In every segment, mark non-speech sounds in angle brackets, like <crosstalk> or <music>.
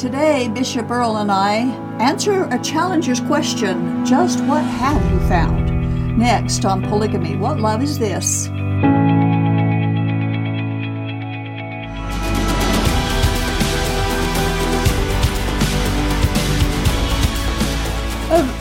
Today, Bishop Earl and I answer a challenger's question just what have you found? Next on Polygamy, what love is this?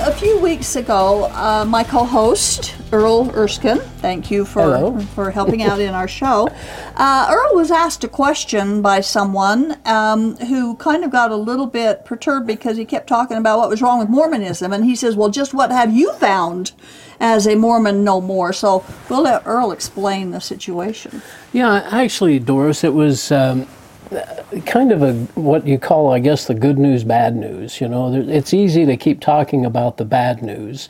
A, few weeks ago, uh, my co host, Earl Erskine, thank you for, Hello. for helping out in our show. <laughs> Uh, Earl was asked a question by someone um, who kind of got a little bit perturbed because he kept talking about what was wrong with Mormonism. And he says, Well, just what have you found as a Mormon no more? So we'll let Earl explain the situation. Yeah, actually, Doris, it was um, kind of a what you call, I guess, the good news, bad news. You know, There- it's easy to keep talking about the bad news,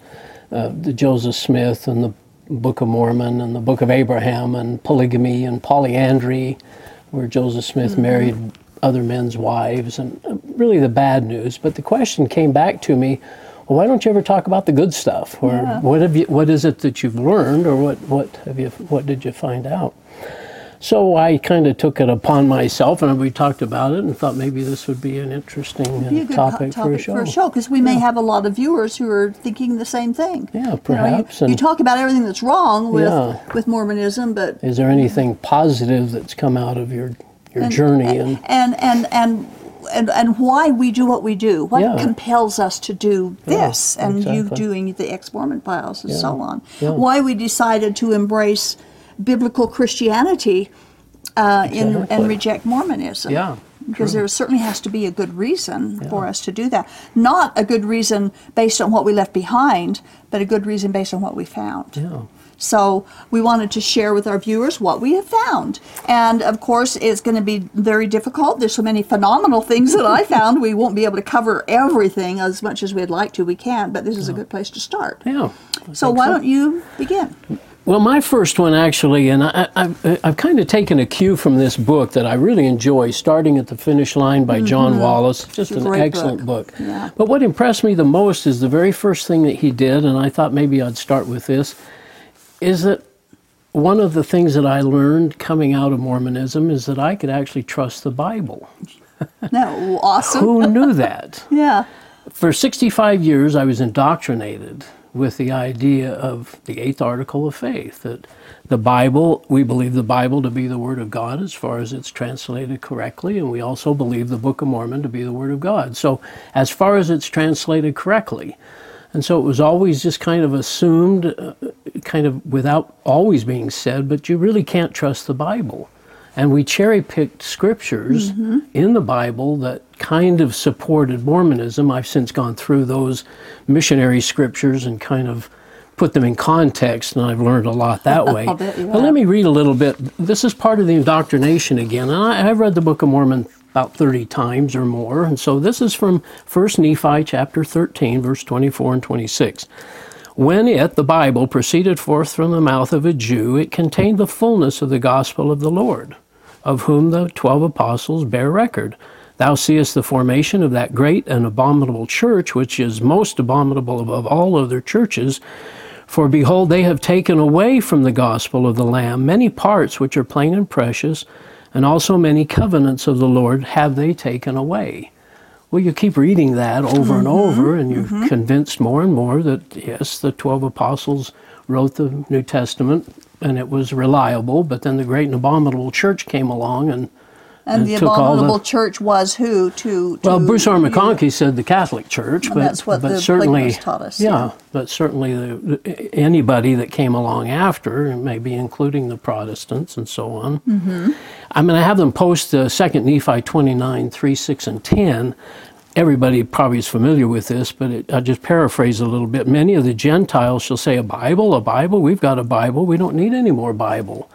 uh, the Joseph Smith and the Book of Mormon and the Book of Abraham and polygamy and polyandry, where Joseph Smith married other men's wives, and uh, really the bad news. But the question came back to me. Well, why don't you ever talk about the good stuff, or Yeah. what have you? What is it that you've learned, or what what have you? What did you find out? So I kind of took it upon myself, and we talked about it, and thought maybe this would be an interesting uh, Be a good topic, co- for a show. for a show because we may have a lot of viewers who are thinking the same thing. Yeah, You know, you- perhaps, you, talk about everything that's wrong with Yeah. with Mormonism, but Is there anything positive that's come out of your your journey? And and and and and, and why we do what we do, what Yeah. compels us to do Yeah, this, and you doing the ex-Mormon files and so on. Yeah. Why we decided to embrace biblical Christianity uh, in, and reject Mormonism. Yeah, Because there certainly has to be a good reason for us to do that. Not a good reason based on what we left behind, but a good reason based on what we found. yeah, So we wanted to share with our viewers what we have found. And of course, it's going to be very difficult. There's so many phenomenal things that I found. We won't be able to cover everything as much as we'd like to. We can't, but this is a good place to start. yeah. I So why don't you begin? Well, my first one actually, and I, I, I've kind of taken a cue from this book that I really enjoy, starting at the finish line by John Wallace. Just Mm-hmm. An excellent book. book. Yeah. But what impressed me the most is the very first thing that he did, and I thought maybe I'd start with this, is that one of the things that I learned coming out of Mormonism is that I could actually trust the Bible. No, <laughs> awesome. Who knew that? <laughs> Yeah. For 65 years, I was indoctrinated with the idea of the eighth article of faith that the Bible, we believe the Bible to be the Word of God as far as it's translated correctly, and we also believe the Book of Mormon to be the Word of God. So, as far as it's translated correctly, and so it was always just kind of assumed, uh, kind of without always being said, but you really can't trust the Bible. And we cherry picked scriptures mm-hmm. in the Bible that kind of supported Mormonism. I've since gone through those missionary scriptures and kind of put them in context, and I've learned a lot that <laughs> way. I'll bet you But have. let me read a little bit. This is part of the indoctrination again, and I, I've read the Book of Mormon about 30 times or more. And so this is from 1 Nephi chapter 13, verse 24 and 26. When it, the Bible, proceeded forth from the mouth of a Jew, it contained the fullness of the gospel of the Lord, of whom the twelve apostles bear record. Thou seest the formation of that great and abominable church, which is most abominable above all other churches. For behold, they have taken away from the gospel of the Lamb many parts which are plain and precious, and also many covenants of the Lord have they taken away. Well, you keep reading that over and mm-hmm, over, and you're mm-hmm. convinced more and more that, yes, the 12 apostles wrote the New Testament and it was reliable, but then the great and abominable church came along and, And the all the- abominable church was who to, to well, Bruce R. you- McConkie said the Catholic Church, And but, that's what but the certainly, taught us, Yeah, yeah. but certainly the, anybody that came along after, and maybe including the Protestants and so on. Mm-hmm. I'm going to have them post uh, 2 Nephi 29, 3, 6, and 10. Everybody probably is familiar with this, but it, I'll just paraphrase a little bit. Many of the Gentiles shall say, A Bible, a Bible, we've got a Bible, we don't need any more Bible.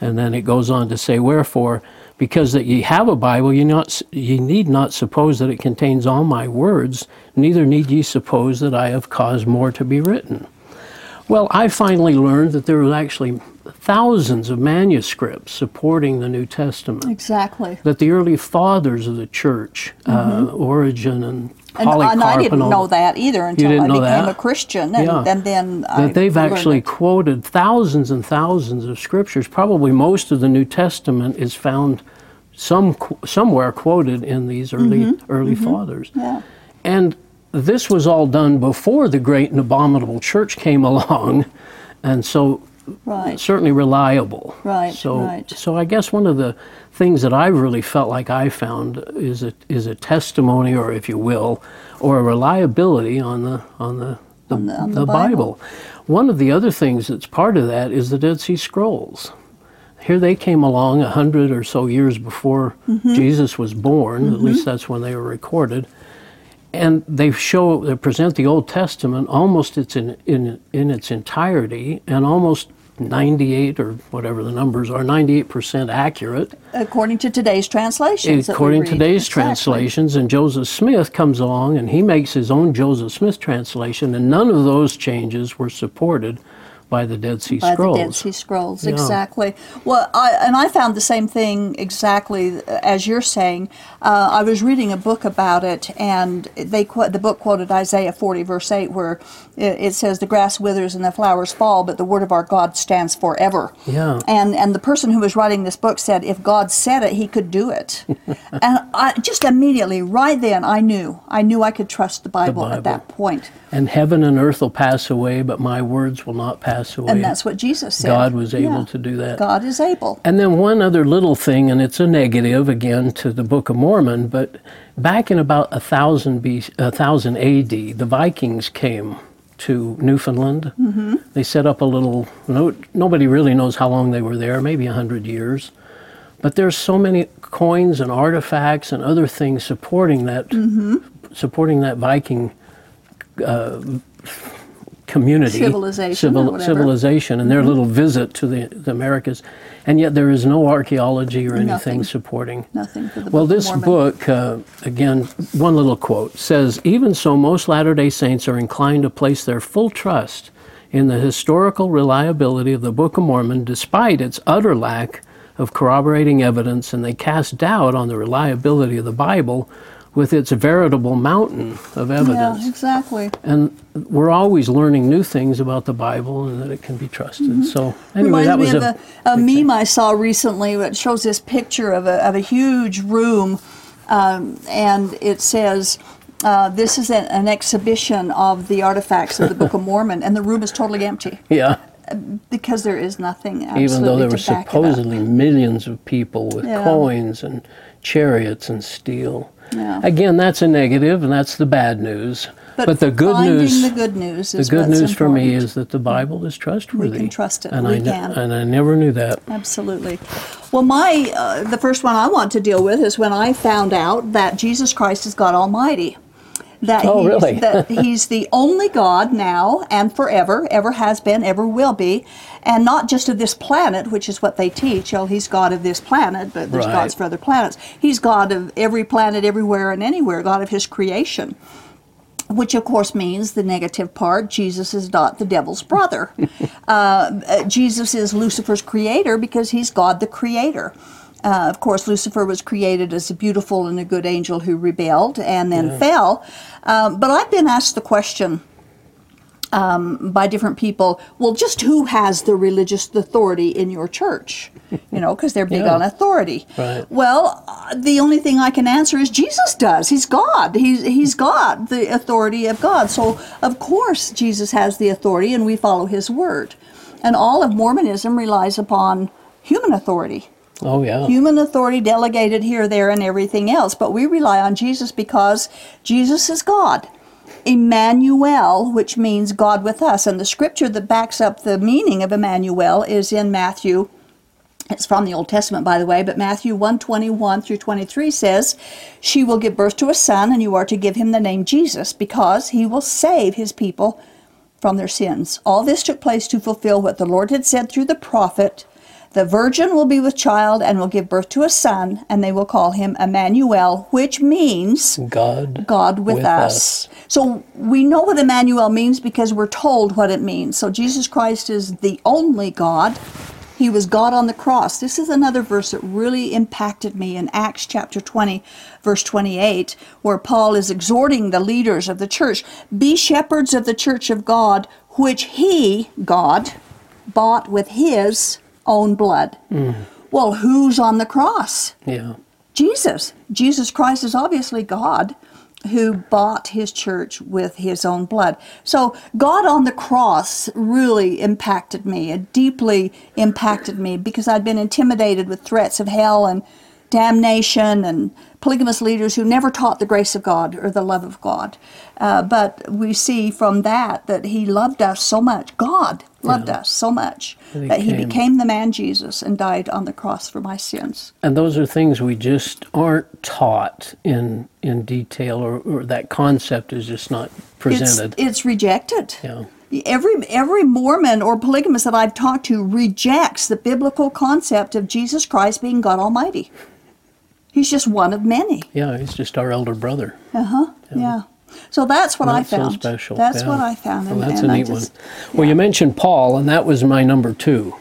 And then it goes on to say, Wherefore, because that ye have a Bible, ye, not, ye need not suppose that it contains all my words, neither need ye suppose that I have caused more to be written. Well, I finally learned that there were actually thousands of manuscripts supporting the New Testament. Exactly. That the early fathers of the church, uh, Origen and Mm-hmm. And, Polycarp, and I didn't know that either until I became that? a Christian, and, Yeah. and then I that they've actually it. quoted thousands and thousands of scriptures. Probably most of the New Testament is found some somewhere quoted in these early early fathers. Yeah. And this was all done before the great and abominable church came <laughs> along, and so Right. certainly reliable. Right, So, right. so I guess one of the things that I've really felt like I found is a is a testimony, or if you will, or a reliability on the on the the, On the- on the Bible. Bible. One of the other things that's part of that is the Dead Sea Scrolls. Here they came along a hundred or so years before Mm-hmm. Jesus was born. At least that's when they were recorded and they show they present the Old Testament almost its in, in in its entirety and almost 98 or whatever the numbers are 98% accurate According to today's translations. according to today's Exactly. translations and Joseph Smith comes along and he makes his own Joseph Smith translation and none of those changes were supported by the Dead Sea by Scrolls the Dead Sea Scrolls. Yeah. Exactly. Well, I, and I found the same thing exactly as you're saying. Uh, I was reading a book about it, and they the book quoted Isaiah 40 verse 8, where it, it says, "The grass withers and the flowers fall, but the word of our God stands forever." Yeah. And and the person who was writing this book said, if God said it, He could do it. <laughs> and I just immediately, right then, I knew, I knew I could trust the Bible, Bible. at that point. and heaven and earth will pass away but my words will not pass away And that's what Jesus said. God was able Yeah. to do that God is able. And then one other little thing, and it's a negative again to the Book of Mormon, but back in about a thousand B, a thousand A.D., the Vikings came to Newfoundland. Mm-hmm. They set up a little. No, nobody really knows how long they were there, maybe a hundred years. But there's so many coins and artifacts and other things supporting that, supporting that Viking uh, community, Civilization whatever. civilization, and their little visit to the, the Americas, and yet there is no archaeology or anything Nothing. supporting. Nothing Well, this book, uh, again, one little quote says Even so, most Latter day Saints are inclined to place their full trust in the historical reliability of the Book of Mormon despite its utter lack of corroborating evidence, and they cast doubt on the reliability of the Bible with its veritable mountain of evidence. Yeah, exactly. And we're always learning new things about the Bible and that it can be trusted. So, anyway, Reminds that me of a. a, a meme I saw recently that shows this picture of a, of a huge room, um, and it says, uh, "This is an, an exhibition of the artifacts of the Book of <laughs> Mormon," and the room is totally empty Yeah. because there is nothing. even though there were supposedly millions of people with Yeah. coins and chariots and steel. Yeah. Again, that's a negative, and that's the bad news. But, the good news, the good news, the good news for me is that the Bible is trustworthy. trust it. and We I can. and I never knew that. Absolutely. Well, my uh, the first one I want to deal with is when I found out that Jesus Christ is God Almighty. That Oh, he's, really? that <laughs> he's the only God now and forever, ever has been, ever will be, and not just of this planet, which is what they teach. Oh, he's God of this planet, but there's Right. gods for other planets. He's God of every planet, everywhere, and anywhere. God of His creation which of course means the negative part jesus is not the devil's brother <laughs> uh, uh, jesus is lucifer's creator because he's god the creator uh, of course lucifer was created as a beautiful and a good angel who rebelled and then fell um, but i've been asked the question um, by different people well just who has the religious authority in your church you know because they're big Yeah. on authority Right. well, uh, the only thing I can answer is Jesus does. He's God. He's he's God, the authority of God. So of course Jesus has the authority, and we follow His word. And all of Mormonism relies upon human authority, Oh yeah. human authority delegated here, there, and everything else. But we rely on Jesus because Jesus is God. Emmanuel, which means God with us. And the scripture that backs up the meaning of Emmanuel is in Matthew it's from the Old Testament, by the way, but Matthew 1 21 through 23 says, She will give birth to a son, and you are to give him the name Jesus, because he will save his people from their sins. All this took place to fulfill what the Lord had said through the prophet The virgin will be with child and will give birth to a son, and they will call him Emmanuel, which means God. God with, us. So we know what Emmanuel means because we're told what it means. So Jesus Christ is the only God. He was God on the cross. This is another verse that really impacted me in Acts chapter 20, verse 28, where Paul is exhorting the leaders of the church be shepherds of the church of God, which he, God, bought with his own blood. Well, who's on the cross? Yeah. Jesus. Jesus Christ is obviously God who bought his church with his own blood. So God on the cross really impacted me, it deeply impacted me because I'd been intimidated with threats of hell and damnation and polygamous leaders who never taught the grace of God or the love of God. Uh, but we see from that that he loved us so much. God loved Yeah. us so much that he came. became the man Jesus and died on the cross for my sins. And those are things we just aren't taught in in detail, or, or that concept is just not presented. It's, it's rejected. yeah. Every every Mormon or polygamist that I've talked to rejects the biblical concept of Jesus Christ being God Almighty. He's just one of many. Yeah, he's just our elder brother. Uh huh. Yeah. So that's what I Not so found. special. That's yeah. what I found. Well, that's and a I neat just- one. Well, you mentioned Paul, and that was my number two,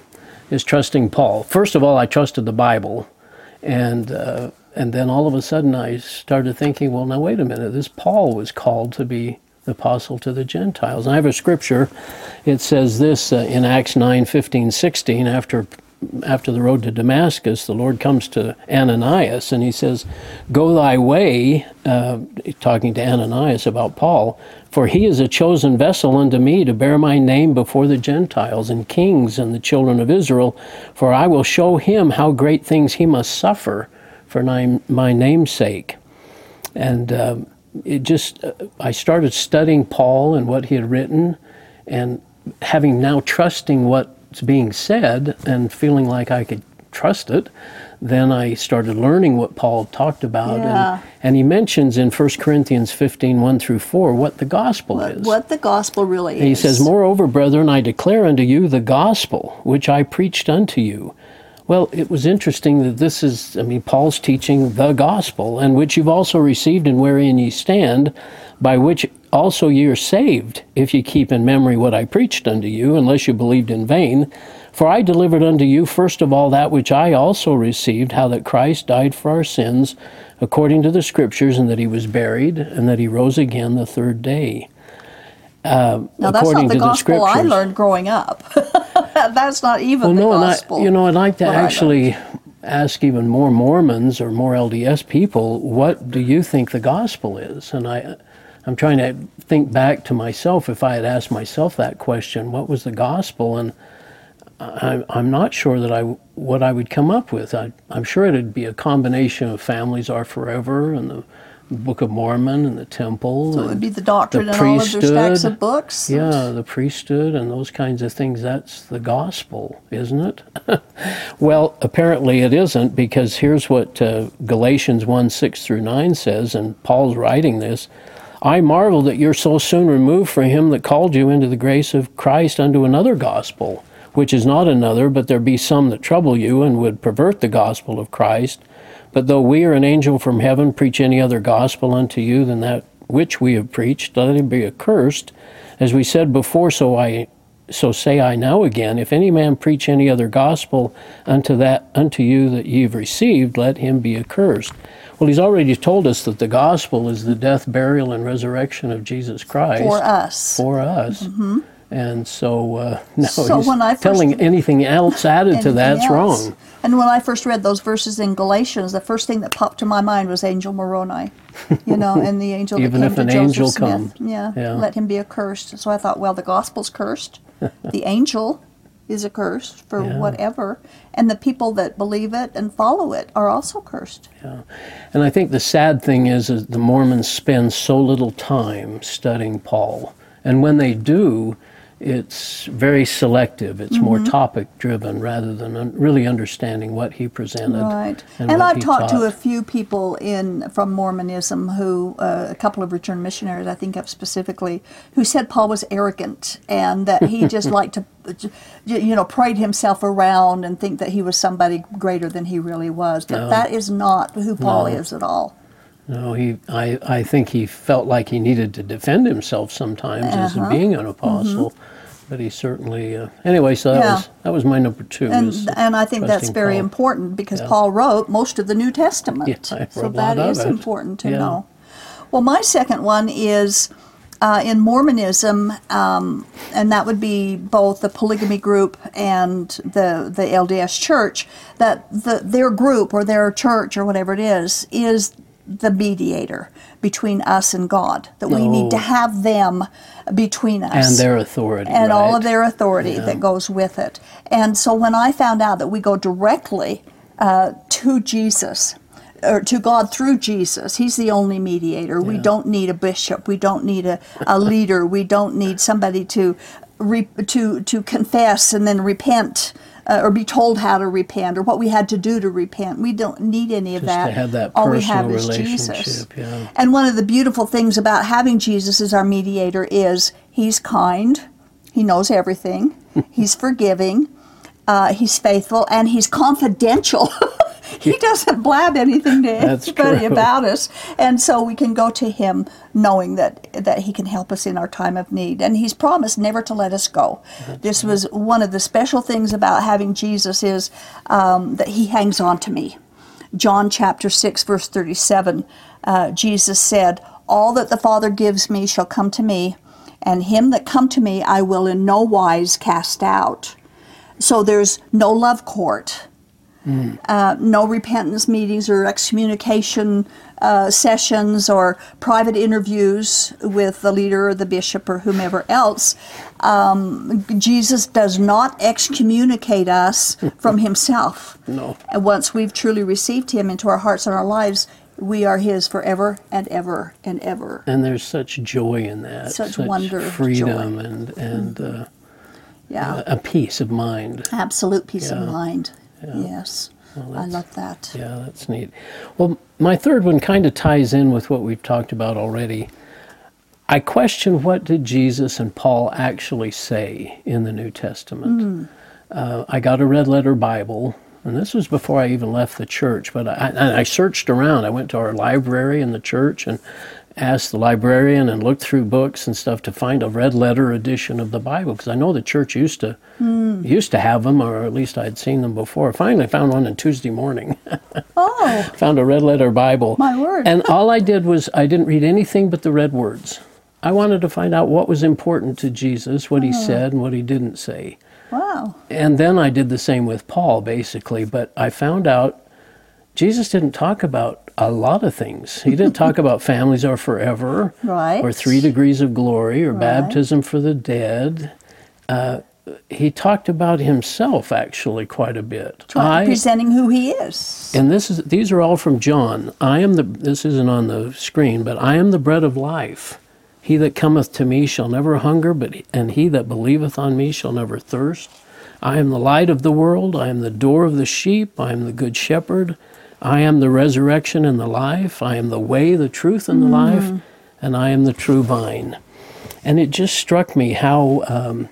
is trusting Paul. First of all, I trusted the Bible, and uh, and then all of a sudden I started thinking, well, now wait a minute, this Paul was called to be the apostle to the Gentiles. And I have a scripture. It says this uh, in Acts 9, 15, 16, after after the road to Damascus, the Lord comes to Ananias and he says, Go thy way, uh, talking to Ananias about Paul, for he is a chosen vessel unto me to bear my name before the Gentiles and kings and the children of Israel, for I will show him how great things he must suffer for my, name's sake. And um, it just, uh, I started studying Paul and what he had written, and having now trusting being said and feeling like I could trust it, then I started learning what Paul talked about. Yeah. And, and he mentions in 1 Corinthians 15 1 through 4 what the gospel What, is. what the gospel really is. He says, Moreover, brethren, I declare unto you the gospel which I preached unto you. Well, it was interesting that this is, I mean, Paul's teaching the gospel, and which you've also received and wherein ye stand, by which also ye are saved, if ye keep in memory what I preached unto you, unless you believed in vain. For I delivered unto you first of all that which I also received, how that Christ died for our sins, according to the Scriptures, and that he was buried, and that he rose again the third day. Uh, now that's not the to the gospel I learned growing up. <laughs> that's not even Well, the no, and gospel. I, you know, I'd like to actually ask even more Mormons or more LDS people, what do you think the gospel is? And I, I'm trying to think back to myself. If I had asked myself that question, what was the gospel? And I, I'm not sure that I what I would come up with. I, I'm sure it'd be a combination of families are forever and the Book of Mormon and the Temple. So it would be the doctrine the and all of their stacks of books. Yeah, the priesthood and those kinds of things. That's the gospel, isn't it? <laughs> well, apparently it isn't because here's what uh, Galatians 1 6 through 9 says, and Paul's writing this. I marvel that you're so soon removed from him that called you into the grace of Christ unto another gospel, which is not another, but there be some that trouble you and would pervert the gospel of Christ. But though we or an angel from heaven preach any other gospel unto you than that which we have preached, let him be accursed. As we said before, so I so say I now again, if any man preach any other gospel unto that unto you that ye have received, let him be accursed. Well, he's already told us that the gospel is the death, burial, and resurrection of Jesus Christ For us. for us. Mm-hmm. And so uh, <laughs> now So he's when I first- telling anything else added to Anything that's else. wrong. And when I first read those verses in Galatians, the first thing that popped to my mind was Angel Moroni, you know, and the angel that came if to Joseph Smith. Yeah, Yeah. let him be accursed. So I thought, well, the gospel's cursed. <laughs> the angel is accursed for Yeah. whatever, and the people that believe it and follow it are also cursed. Yeah, And I think the sad thing is, is the Mormons spend so little time studying Paul. And when they do, it's very selective. It's more Mm-hmm. topic driven rather than un- really understanding what he presented. Right. And, And, I've talked to a few people in from Mormonism who, uh, a couple of returned missionaries, I think of specifically, who said Paul was arrogant and that he <laughs> just liked to, you know, parade himself around and think that he was somebody greater than he really was. But that is not who Paul No. is at all. No, he. I, I think he felt like he needed to defend himself sometimes as Uh-huh. being an apostle, but he certainly. Uh, anyway, so that Yeah. was that was my number two. And, is and I think that's trusting very Paul. important because Paul wrote most of the New Testament. Yeah, I so wrote a that lot of is it. important to Yeah. know. Well, my second one is uh, in Mormonism, um, and that would be both the polygamy group and the the LDS Church, that the, their group or their church or whatever it is is the mediator between us and God. That we need to Oh. have them between us And their authority. and all of their authority Yeah. that goes with it. And so when I found out that we go directly uh, to Jesus, or to God through Jesus, He's the only mediator. We don't need a bishop. We don't need a, a leader. We don't need somebody to re, to to confess and then repent. Uh, or be told how to repent, or what we had to do to repent. We don't need any of Just that. that All we have is Jesus. yeah. And one of the beautiful things about having Jesus as our mediator is he's kind, he knows everything, <laughs> he's forgiving, uh, he's faithful, and he's confidential. <laughs> he doesn't blab anything to That's anybody true. about us. And so we can go to him knowing that, that he can help us in our time of need. And he's promised never to let us go. this was one of the special things about having Jesus is um, that he hangs on to me. John chapter 6, verse 37, uh, Jesus said, All that the Father gives me shall come to me, and him that come to me I will in no wise cast out. So there's no love court, uh, no repentance meetings or excommunication uh, sessions or private interviews with the leader or the bishop or whomever else. Um, Jesus does not excommunicate us from himself. <laughs> No. And once we've truly received him into our hearts and our lives, we are his forever and ever and ever. And there's such joy in that. Such wonder, freedom joy. and and uh, Yeah. a peace of mind. Absolute peace Yeah. of mind. Yes. I love that. Yeah, that's neat. Well, my third one kind of ties in with what we've talked about already. I question what did Jesus and Paul actually say in the New Testament. Uh, I got a red letter Bible, and this was before I even left the church. But I, I searched around. I went to our library in the church and asked the librarian and looked through books and stuff to find a red letter edition of the Bible because I know the church used to hmm. used to have them, or at least I'd seen them before. Finally, found one on Tuesday morning. Oh, <laughs> found a red letter Bible. My word. And all I did was I didn't read anything but the red words. I wanted to find out what was important to Jesus, what he hmm. said and what he didn't say. wow. And then I did the same with Paul, basically. But I found out Jesus didn't talk about a lot of things. He didn't talk about <laughs> families are forever, Right. or three degrees of glory, or Right. baptism for the dead. Uh, he talked about himself actually quite a bit. I- Presenting who he is. and this is these are all from John. I am the this isn't on the screen, but I am the bread of life. He that cometh to me shall never hunger, but and he that believeth on me shall never thirst. I am the light of the world. I am the door of the sheep. I am the good shepherd. I am the resurrection and the life. I am the way, the truth, and the life, and I am the true vine. And it just struck me how um,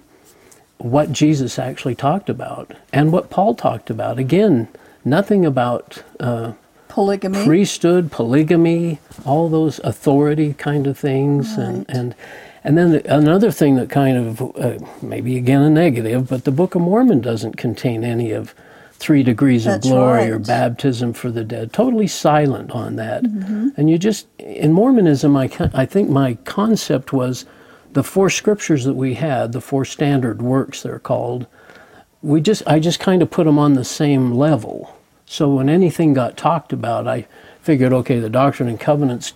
what Jesus actually talked about and what Paul talked about. Again, nothing about uh, Polygamy. priesthood, polygamy, all those authority kind of things, and Right. and and then the, another thing that kind of uh, maybe again a negative, but the Book of Mormon doesn't contain any of three degrees of That's glory or baptism for the dead. Totally silent on that. Mm-hmm. And you just in Mormonism, I I think my concept was the four scriptures that we had, the four standard works they're called we just I just kind of put them on the same level. So when anything got talked about, I figured, okay, the Doctrine and Covenants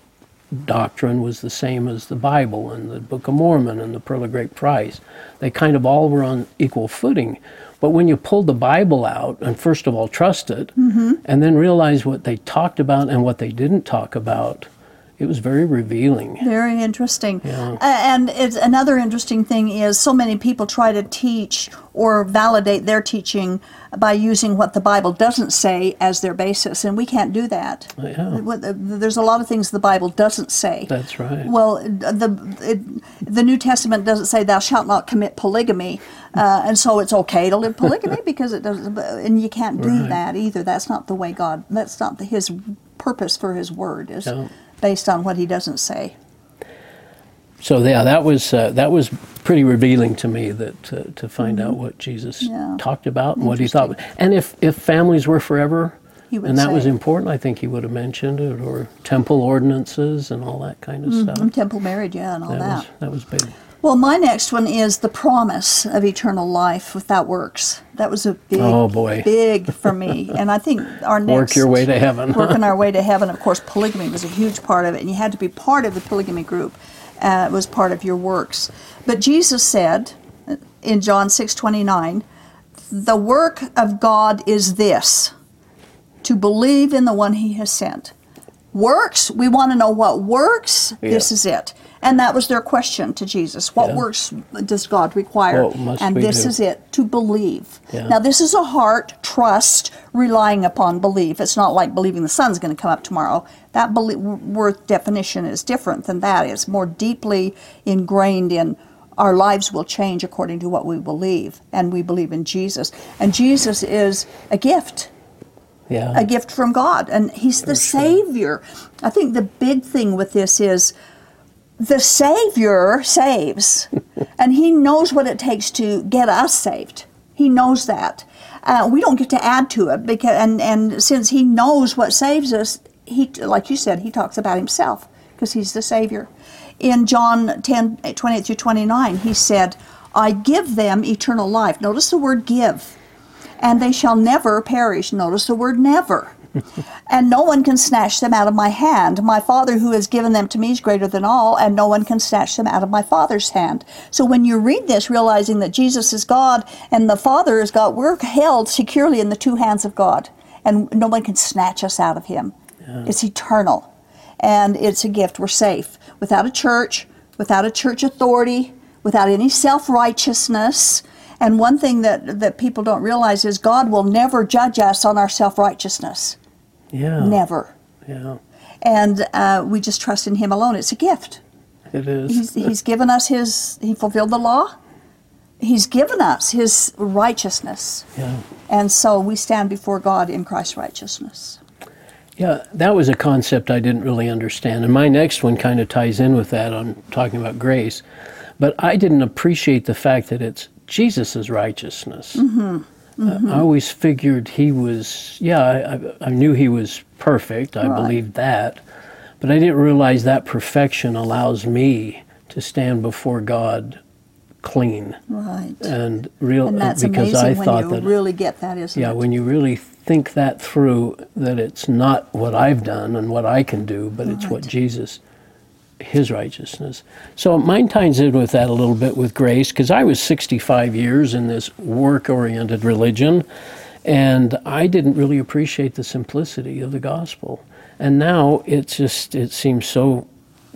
doctrine was the same as the Bible and the Book of Mormon and the Pearl of Great Price. They kind of all were on equal footing. But when you pulled the Bible out and first of all trust it, mm-hmm. and then realize what they talked about and what they didn't talk about, it was very revealing. Very interesting. Yeah. A- And it's another interesting thing is so many people try to teach or validate their teaching by using what the Bible doesn't say as their basis, and we can't do that. Oh, yeah. There's a lot of things the Bible doesn't say. That's right. Well, the it, the New Testament doesn't say thou shalt not commit polygamy, uh, and so it's okay to live <laughs> polygamy because it doesn't. And you can't do Right. that either. That's not the way God. That's not the, His purpose for His word is Yeah. based on what He doesn't say. So yeah, that was uh, that was pretty revealing to me that uh, to find out what Jesus Mm-hmm. Yeah. talked about and what he thought. And if if families were forever, And that say. was important. I think he would have mentioned it, or temple ordinances and all that kind of stuff. Temple marriage, yeah, and all That that. was that was big. Well, my next one is the promise of eternal life without works. That was a big, Oh, boy. big for me. <laughs> And I think our next Work your way to heaven. working our <laughs> way to heaven. Of course, polygamy was a huge part of it, and you had to be part of the polygamy group. Uh, it was part of your works. But Jesus said in John six twenty nine, the work of God is this: to believe in the one He has sent. Works. We want to know what works. This is it. And that was their question to Jesus. What Yeah. works does God require? And this do? is it to believe. Yeah. Now, this is a heart trust relying upon belief. It's not like believing the sun's going to come up tomorrow. That belief, word definition is different than that. It's more deeply ingrained in our lives will change according to what we believe, and we believe in Jesus. And Jesus is a gift Yeah. a gift from God, and He's the Savior. I think the big thing with this is the Savior saves, <laughs> and He knows what it takes to get us saved. He knows that. Uh, we don't get to add to it because, and and since He knows what saves us, He, like you said, He talks about Himself because He's the Savior. In John 10, 28 through 29, He said, I give them eternal life. Notice the word give and they shall never perish. Notice the word never. And no one can snatch them out of my hand. My Father who has given them to me is greater than all, and no one can snatch them out of my Father's hand. So when you read this, realizing that Jesus is God and the Father is God, we're held securely in the two hands of God, and no one can snatch us out of Him. It's eternal, and it's a gift. We're safe without a church, without a church authority, without any self righteousness. And one thing that, that people don't realize is God will never judge us on our self righteousness. Yeah. Never. Yeah. And uh, we just trust in Him alone. It's a gift. It is. He's, he's given us His, He fulfilled the law. He's given us His righteousness. yeah. And so we stand before God in Christ's righteousness. Yeah, that was a concept I didn't really understand. And my next one kind of ties in with that on talking about grace. But I didn't appreciate the fact that it's Jesus' righteousness. Uh, I always figured he was, yeah, I, I, knew he was perfect. I Right. believed that. But I didn't realize that perfection allows me to stand before God clean Right. and real And that's because amazing I when thought you that really get that, isn't yeah, it? when you really think that through, that it's not what I've done and what I can do, but it's what Jesus, His righteousness. So mine ties in with that a little bit with grace, because I was 65 years in this work-oriented religion, and I didn't really appreciate the simplicity of the gospel. And now it's just it seems so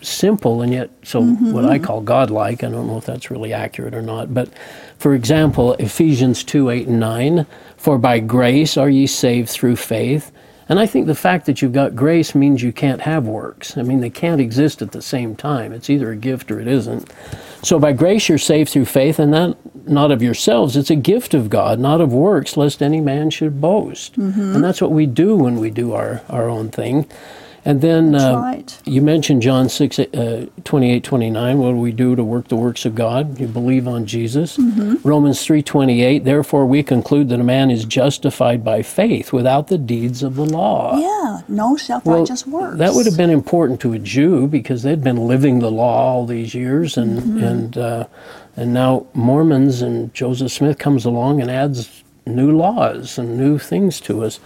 simple and yet so mm-hmm. what I call godlike. I don't know if that's really accurate or not. But for example, Ephesians 2 8 and 9, for by grace are ye saved through faith. And I think the fact that you've got grace means you can't have works. I mean, they can't exist at the same time. It's either a gift or it isn't. So by grace you're saved through faith, and that not of yourselves. It's a gift of God, not of works, lest any man should boast. Mm-hmm. And that's what we do when we do our, our own thing. And then uh, right. you mentioned John 6, uh, 28, 29. What do we do to work the works of God? You believe on Jesus. Mm-hmm. Romans 3, 28. Therefore, we conclude that a man is justified by faith without the deeds of the law. Yeah, no self Well, righteous works. That would have been important to a Jew because they'd been living the law all these years, and Mm-hmm. and uh, and now Mormons and Joseph Smith comes along and adds new laws and new things to us.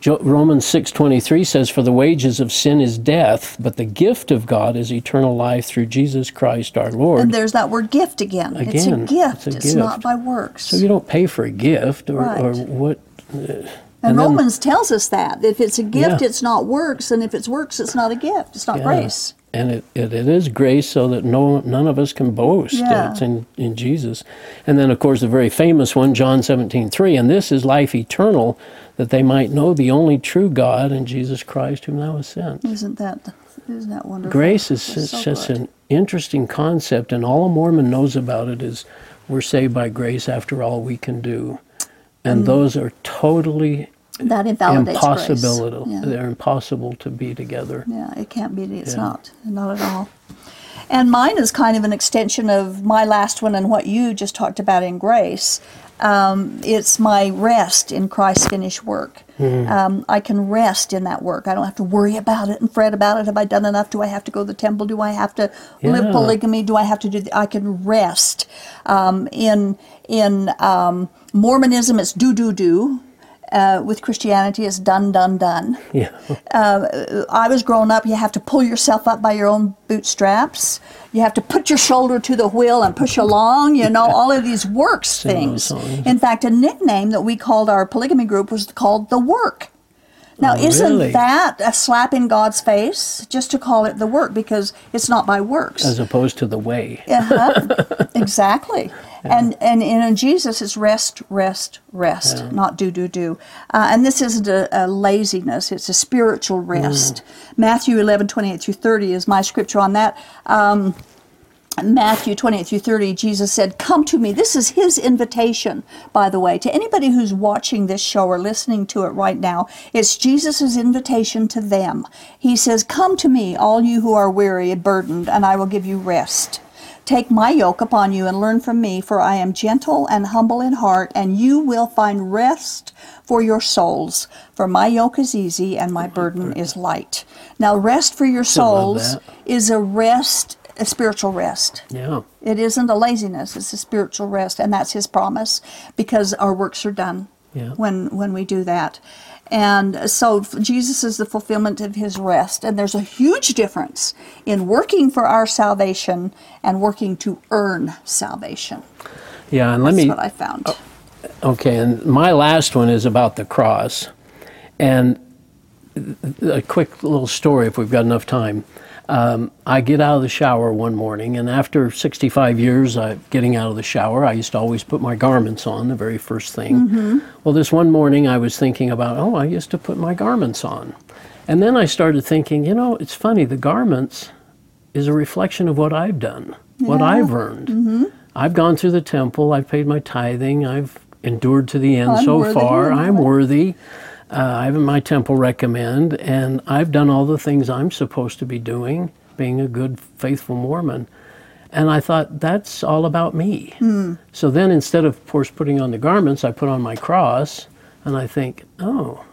Jo- Romans six twenty three says, "For the wages of sin is death, but the gift of God is eternal life through Jesus Christ our Lord." And there's that word gift again. it's a gift. it's a It's, not by works. so you don't pay for a gift or, or Right. what. Uh, and and then- Romans tells us that if it's a gift, Yeah. it's not works, and if it's works, it's not a gift. It's not Yeah. grace. And it, it, it is grace so that no none of us can boast. Yeah. It's in, in Jesus. And then of course the very famous one, John seventeen three, and this is life eternal, that they might know the only true God and Jesus Christ whom thou hast sent. Isn't that isn't that wonderful? Grace is it's so good. an interesting concept and all a Mormon knows about it is we're saved by grace after all we can do. And mm. those are totally that invalidates grace. impossible. Yeah. They're impossible to be together. Yeah, it can't be. It's Yeah. not. Not at all. And mine is kind of an extension of my last one and what you just talked about in grace. Um, it's my rest in Christ's finished work. Um, I can rest in that work. I don't have to worry about it and fret about it. Have I done enough? Do I have to go to the temple? Do I have to live polygamy? Do I have to do? The, I can rest um, in in um, Mormonism. It's do do do. Uh, with Christianity, it's done done done. Yeah. I was growing up, you have to pull yourself up by your own bootstraps. You have to put your shoulder to the wheel and push along, you know, all of these works <laughs> things. In fact, a nickname that we called our polygamy group was called the work. Now, Oh, isn't really? that a slap in God's face just to call it the work because it's not by works? As opposed to the way. Uh-huh. <laughs> exactly. And, and and in Jesus, it's rest, rest, rest, not do, do, do. Uh, and this isn't a, a laziness, it's a spiritual rest. Matthew 11, 28 through 30 is my scripture on that. Um, Matthew 28 through 30, Jesus said, Come to me. This is his invitation, by the way, to anybody who's watching this show or listening to it right now. It's Jesus' invitation to them. He says, Come to me, all you who are weary and burdened, and I will give you rest. Take my yoke upon you and learn from me, for I am gentle and humble in heart, and you will find rest for your souls. For my yoke is easy and my burden is light. Now, rest for your souls is a rest, a spiritual rest. Yeah. It isn't a laziness, it's a spiritual rest, and that's his promise because our works are done Yeah. when when we do that. And so Jesus is the fulfillment of his rest, and there's a huge difference in working for our salvation and working to earn salvation. Yeah, and let That's me what I found. Oh, okay, and my last one is about the cross. And a quick little story, if we've got enough time. Um, I get out of the shower one morning, and after 65 years of getting out of the shower, I used to always put my garments on, the very first thing. Well, this one morning I was thinking about, oh, I used to put my garments on. And then I started thinking, you know, it's funny, the garments is a reflection of what I've done, what I've earned. I've gone through the temple, I've paid my tithing, I've endured to the end I'm so far. I'm worthy. Uh, I have my temple recommend, and I've done all the things I'm supposed to be doing, being a good, faithful Mormon. And I thought, that's all about me. Hmm. So then instead of, of course, putting on the garments, I put on my cross, and I think, oh,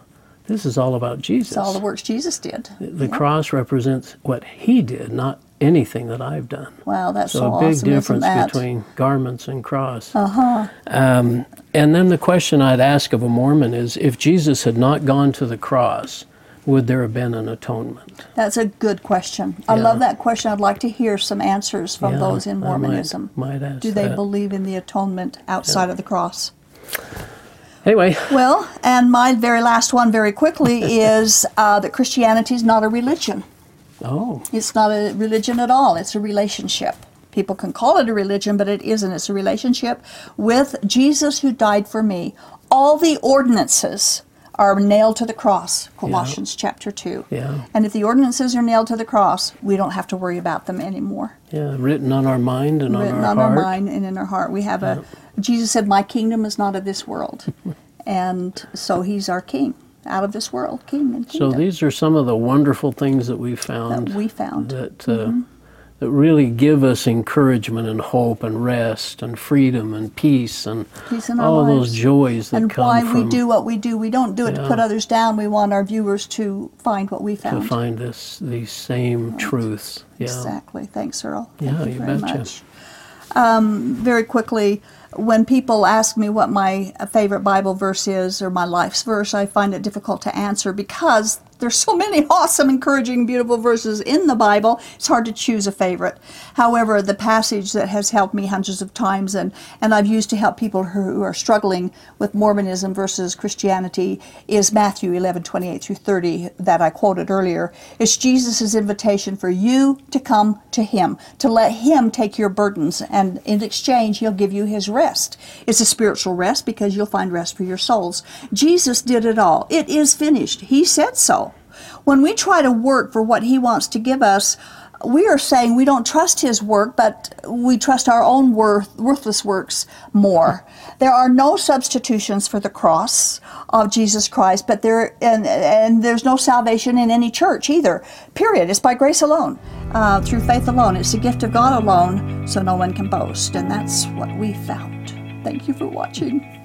this is all about Jesus. It's all the works Jesus did. the cross represents what he did, not anything that I've done. Wow, that's So, so, a big awesome, difference between garments and cross. Uh-huh. Um, and then the question I'd ask of a Mormon is if Jesus had not gone to the cross, would there have been an atonement? That's a good question. I love that question. I'd like to hear some answers from Yeah, those in might- Mormonism. might ask Do they that. believe in the atonement outside of the cross? Anyway, Well, and my very last one, very quickly, is uh, that Christianity is not a religion. Oh, It's not a religion at all. It's a relationship. People can call it a religion, but it isn't. It's a relationship with Jesus who died for me. All the ordinances are nailed to the cross, Colossians chapter 2. Yeah. And if the ordinances are nailed to the cross, we don't have to worry about them anymore. yeah, written on our mind and Written on our on heart. Written on our mind and in our heart. We have a, Jesus said, My kingdom is not of this world. <laughs> and so he's our king, out of this world, king and So these are some of the wonderful things that we found. That we found. that uh, that really give us encouragement and hope and rest and freedom and peace and Peace all lives. those joys that and come why from we do what we do. We don't do it to put others down. We want our viewers to find what we found. to find this these same truths. Yeah. Exactly. Thanks, Earl. Thank Yeah, you you very betcha. much. Um, very quickly, when people ask me what my favorite Bible verse is or my life's verse, I find it difficult to answer because there's so many <laughs> awesome, encouraging, beautiful verses in the Bible. It's hard to choose a favorite. However, the passage that has helped me hundreds of times and, and I've used to help people who are struggling with Mormonism versus Christianity is Matthew 11, 28 through 30 that I quoted earlier. It's Jesus' invitation for you to come to Him, to let Him take your burdens, and in exchange, He'll give you His rest. It's a spiritual rest because you'll find rest for your souls. Jesus did it all. It is finished. He said so. When we try to work for what He wants to give us, we are saying we don't trust his work, but we trust our own worth, worthless works more. There are no substitutions for the cross of Jesus Christ, but there and and there's no salvation in any church either. Period. It's by grace alone, uh, through faith alone. It's a gift of God alone, so no one can boast, and that's what we found. Thank you for watching.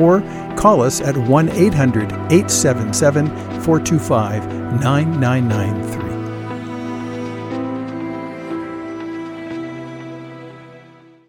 or call us at 1 800 877 425 9993.